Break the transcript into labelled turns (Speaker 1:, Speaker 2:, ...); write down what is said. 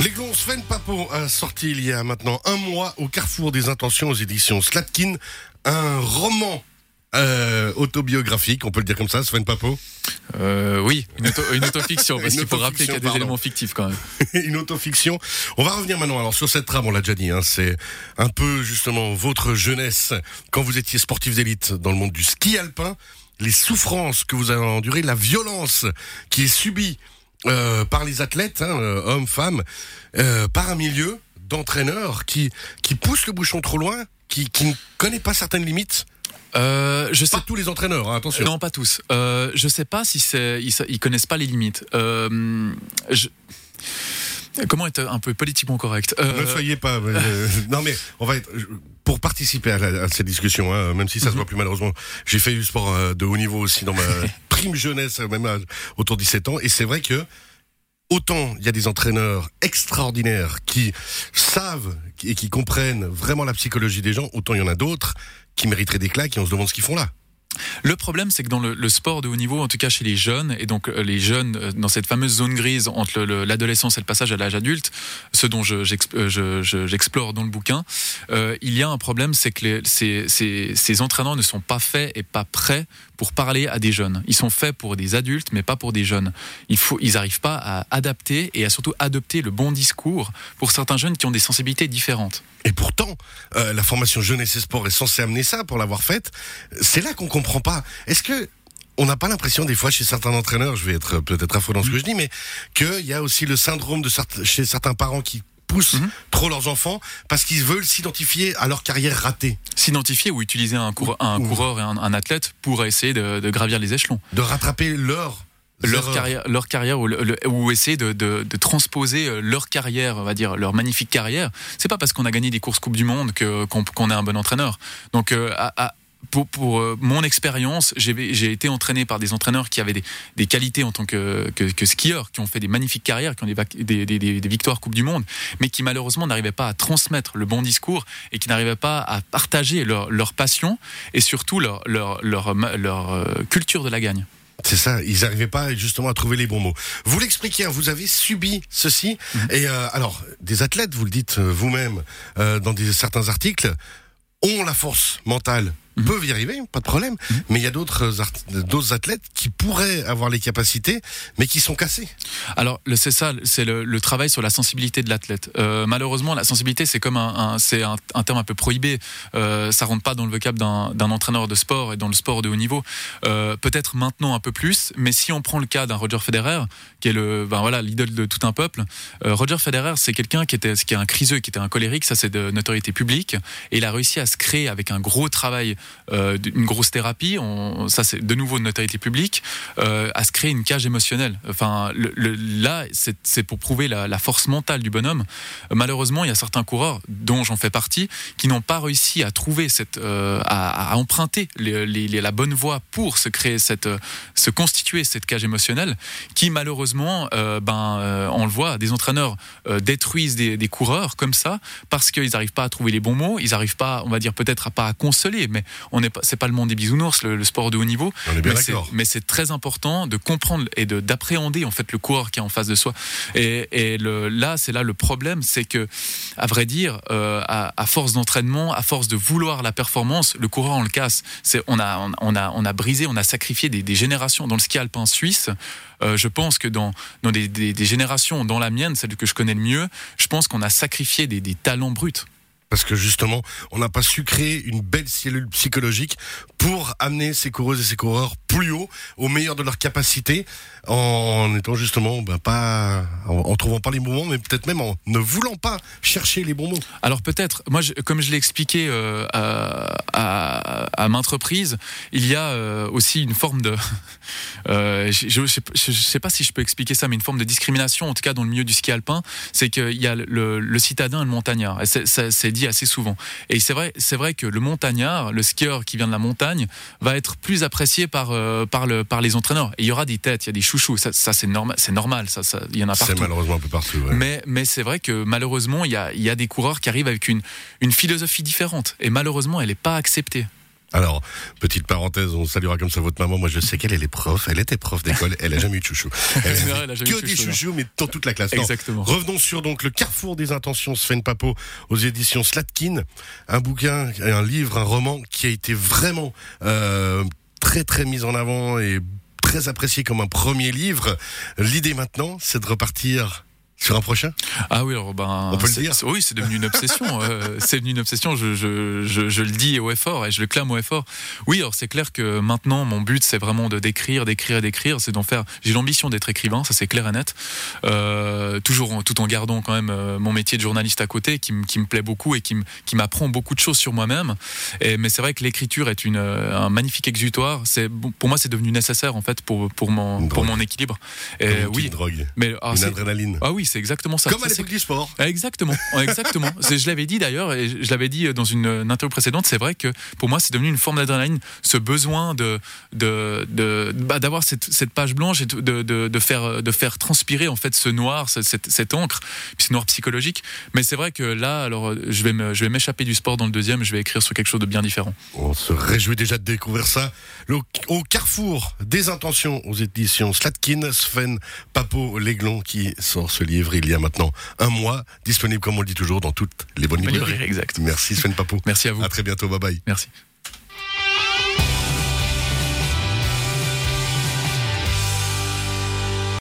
Speaker 1: L'aiglon Sven Papo a sorti il y a maintenant un mois au carrefour des intentions aux éditions Slatkin un roman euh, autobiographique, on peut le dire comme ça, Sven Papo?
Speaker 2: Euh, Oui, une, auto, une autofiction, parce qu'il faut rappeler qu'il y a des
Speaker 1: pardon.
Speaker 2: éléments fictifs quand même.
Speaker 1: une autofiction. On va revenir maintenant alors sur cette trame, on l'a déjà dit, hein, c'est un peu justement votre jeunesse quand vous étiez sportif d'élite dans le monde du ski alpin, les souffrances que vous avez endurées, la violence qui est subie euh, par les athlètes, hein, euh, hommes, femmes, euh, par un milieu d'entraîneurs qui, qui pousse le bouchon trop loin, qui, qui ne connaît pas certaines limites.
Speaker 2: Euh, je sais
Speaker 1: Pas tous les entraîneurs, hein, attention.
Speaker 2: Non, pas tous. Euh, je sais pas si c'est ils, ils connaissent pas les limites. Euh, je- Comment être un peu politiquement correct Euh,
Speaker 1: Ne soyez pas. euh, non mais on va être pour participer à, la- à cette discussion, hein, même si ça se voit plus malheureusement. J'ai fait du sport euh, de haut niveau aussi dans ma prime jeunesse, euh, même à- autour de 17 ans, et c'est vrai que autant il y a des entraîneurs extraordinaires qui savent et qui comprennent vraiment la psychologie des gens, autant il y en a d'autres qui mériteraient des claques et on se demande ce qu'ils font là.
Speaker 2: Le problème, c'est que dans le, sport de haut niveau, en tout cas chez les jeunes, et donc euh, les jeunes euh, dans cette fameuse zone grise entre le- le- l'adolescence et le passage à l'âge adulte, ce dont euh, je- je- j'explore dans le bouquin, il y a un problème, c'est que ces, entraîneurs ne sont pas faits et pas prêts pour parler à des jeunes. Ils sont faits pour des adultes, mais pas pour des jeunes. Ils n'arrivent pas à adapter et à surtout adopter le bon discours pour certains jeunes qui ont des sensibilités différentes.
Speaker 1: Et pourtant, la formation jeunesse et sport est censée amener ça pour l'avoir faite. C'est là qu'on comprend pas. Est-ce que on n'a pas l'impression des fois chez certains entraîneurs, je vais être peut-être affreux dans ce que je dis, mais qu'il y a aussi le syndrome de chez certains parents qui poussent
Speaker 2: Mhm.
Speaker 1: trop leurs enfants parce qu'ils veulent s'identifier à leur carrière ratée,
Speaker 2: S'identifier ou utiliser un, coureur, un
Speaker 1: Ou-
Speaker 2: coureur et un, un athlète pour essayer de- de gravir les échelons?
Speaker 1: de rattraper leur
Speaker 2: leur carrière, leur carrière ou, le- ou essayer de, de, de transposer euh, leur carrière, on va dire leur magnifique carrière. C'est pas parce qu'on a gagné des courses Coupe du Monde que qu'on est un bon entraîneur. Donc euh, à- à- pour, pour euh, mon expérience, j'ai été entraîné par des entraîneurs qui avaient des, des qualités en tant que, que, que skieurs, qui ont fait des magnifiques carrières, qui ont des, victoires Coupe du Monde, mais qui malheureusement n'arrivaient pas à transmettre le bon discours et qui n'arrivaient pas à partager leur, leur passion et surtout leur, leur, leur, leur, leur, euh, culture de la gagne.
Speaker 1: C'est ça, ils n'arrivaient pas justement à trouver les bons mots. Vous l'expliquez, hein, vous avez subi ceci.
Speaker 2: Mhm.
Speaker 1: Et euh, alors, des athlètes, vous le dites vous-même euh, dans des, certains articles, ont la force mentale,
Speaker 2: Mhm.
Speaker 1: peuvent y arriver, pas de problème. Mais il y a d'autres d'autres athlètes qui pourraient avoir les capacités, mais qui sont cassés.
Speaker 2: Alors, c'est ça, c'est le, le travail sur la sensibilité de l'athlète. Euh, malheureusement, la sensibilité, c'est comme un, un- c'est un, un terme un peu prohibé. Euh, ça rentre pas dans le vocable d'un d'un entraîneur de sport et dans le sport de haut niveau. Euh, Peut-être maintenant un peu plus, mais si on prend le cas d'un Roger Federer, qui est le, ben voilà, l'idole de tout un peuple. euh, Roger Federer, c'est quelqu'un qui était, qui est un criseux, qui était un colérique. Ça, c'est de notoriété publique. Et il a réussi à se créer avec un gros travail, euh, une grosse thérapie. Ça, c'est de nouveau de notoriété publique, euh, à se créer une cage émotionnelle. Enfin, là, c'est pour prouver la, force mentale du bonhomme. Malheureusement, il y a certains coureurs, dont j'en fais partie, qui n'ont pas réussi à trouver cette, euh, à, emprunter les- la bonne voie pour se créer cette, euh, se constituer cette cage émotionnelle, qui malheureusement, ben, on le voit, des entraîneurs détruisent des, des coureurs comme ça parce qu'ils n'arrivent pas à trouver les bons mots, ils n'arrivent pas, on va dire peut-être à pas à consoler, mais on n'est pas, c'est pas le monde des bisounours, le, le sport de haut niveau.
Speaker 1: On est bien
Speaker 2: Mais c'est- très important de comprendre et de d'appréhender en fait le coureur qui est en face de soi. Et, et le, là, c'est là le problème, c'est que, à vrai dire, euh, à, à force d'entraînement, à force de vouloir la performance, le coureur on le casse. C'est on a on, on a on a brisé, on a sacrifié des, des générations dans le ski alpin suisse. euh, je pense que dans, dans des, des- des générations, dans la mienne, celle que je connais le mieux, je pense qu'on a sacrifié des, des talents bruts.
Speaker 1: Parce que justement, on n'a pas su créer une belle cellule psychologique pour amener ces coureuses et ces coureurs plus haut, au meilleur de leurs capacités, en étant justement ben, pas, en, trouvant pas les bons mots, mais peut-être même en ne voulant pas chercher les bons mots.
Speaker 2: Alors peut-être, moi, comme je l'ai expliqué euh, à, à, à maintes reprises, il y a euh, aussi une forme de, euh, je, je, sais- pas si je peux expliquer ça, mais une forme de discrimination, en tout cas dans le milieu du ski alpin, c'est qu'il y a le, citadin et le montagnard. C'est dit assez souvent. Et c'est vrai, c'est vrai que le montagnard, le skieur qui vient de la montagne, va être plus apprécié par euh, par le par les entraîneurs. Et il y aura des têtes, il y a des chouchous. Ça, ça c'est normal, c'est normal. Ça, ça, il y en a
Speaker 1: C'est
Speaker 2: partout.
Speaker 1: malheureusement un peu partout. ouais.
Speaker 2: Mais, mais c'est vrai que malheureusement, il y a, il y a des coureurs qui arrivent avec une, une philosophie différente. Et malheureusement, elle n'est pas acceptée.
Speaker 1: Alors, petite parenthèse, on saluera comme ça votre maman. Moi, je sais qu'elle est prof. Elle était prof d'école. Elle a jamais eu de chouchou. Elle a
Speaker 2: vrai, elle a jamais
Speaker 1: que
Speaker 2: eu de
Speaker 1: des
Speaker 2: chouchou, non.
Speaker 1: chouchous, mais dans toute la classe. Non.
Speaker 2: Exactement.
Speaker 1: Revenons sur donc le carrefour des intentions Sven Papo aux éditions Slatkin. Un bouquin, un livre, un roman qui a été vraiment euh, très très mis en avant et très apprécié comme un premier livre. L'idée maintenant, c'est de repartir sur un prochain?
Speaker 2: Ah oui, alors ben,
Speaker 1: On peut le dire.
Speaker 2: Oui, c'est devenu une obsession. euh, c'est devenu une obsession. Je, je, je, je le dis au effort et je le clame au effort. Oui, alors c'est clair que maintenant, mon but, c'est vraiment de d'écrire, d'écrire et d'écrire. C'est d'en faire. J'ai l'ambition d'être écrivain, ça c'est clair et net. Euh, toujours, en- tout en gardant quand même euh, mon métier de journaliste à côté, qui, me- qui me plaît beaucoup et qui, m'apprend beaucoup de choses sur moi-même. Et mais c'est vrai que l'écriture est une, un magnifique exutoire. C'est pour moi, c'est devenu nécessaire en fait pour pour mon
Speaker 1: Une
Speaker 2: pour mon équilibre. Et
Speaker 1: une
Speaker 2: oui,
Speaker 1: petite drogue,
Speaker 2: mais ah,
Speaker 1: une adrénaline.
Speaker 2: ah oui, c'est exactement ça.
Speaker 1: Comme
Speaker 2: Ça,
Speaker 1: à l'époque du sport.
Speaker 2: Exactement, exactement. Je l'avais dit d'ailleurs, et je l'avais dit dans une, une interview précédente. C'est vrai que pour moi, c'est devenu une forme d'adrénaline, ce besoin de de de bah, d'avoir cette, cette page blanche et de, de, de faire de faire transpirer en fait ce noir, ce- cette, cette encre, puis ce noir psychologique. Mais c'est vrai que là, alors, je vais me, je vais m'échapper du sport dans le deuxième. Je vais écrire sur quelque chose de bien différent.
Speaker 1: On se réjouit déjà de découvrir ça. Le- au carrefour des intentions aux éditions Slatkin, Sven Papo Léglon qui sort ce livre il y a maintenant un mois, disponible comme on le dit toujours dans toutes les bonnes librairies.
Speaker 2: Exact.
Speaker 1: Merci Sven Papo.
Speaker 2: Merci à vous.
Speaker 1: À très bientôt, bye bye.
Speaker 2: Merci.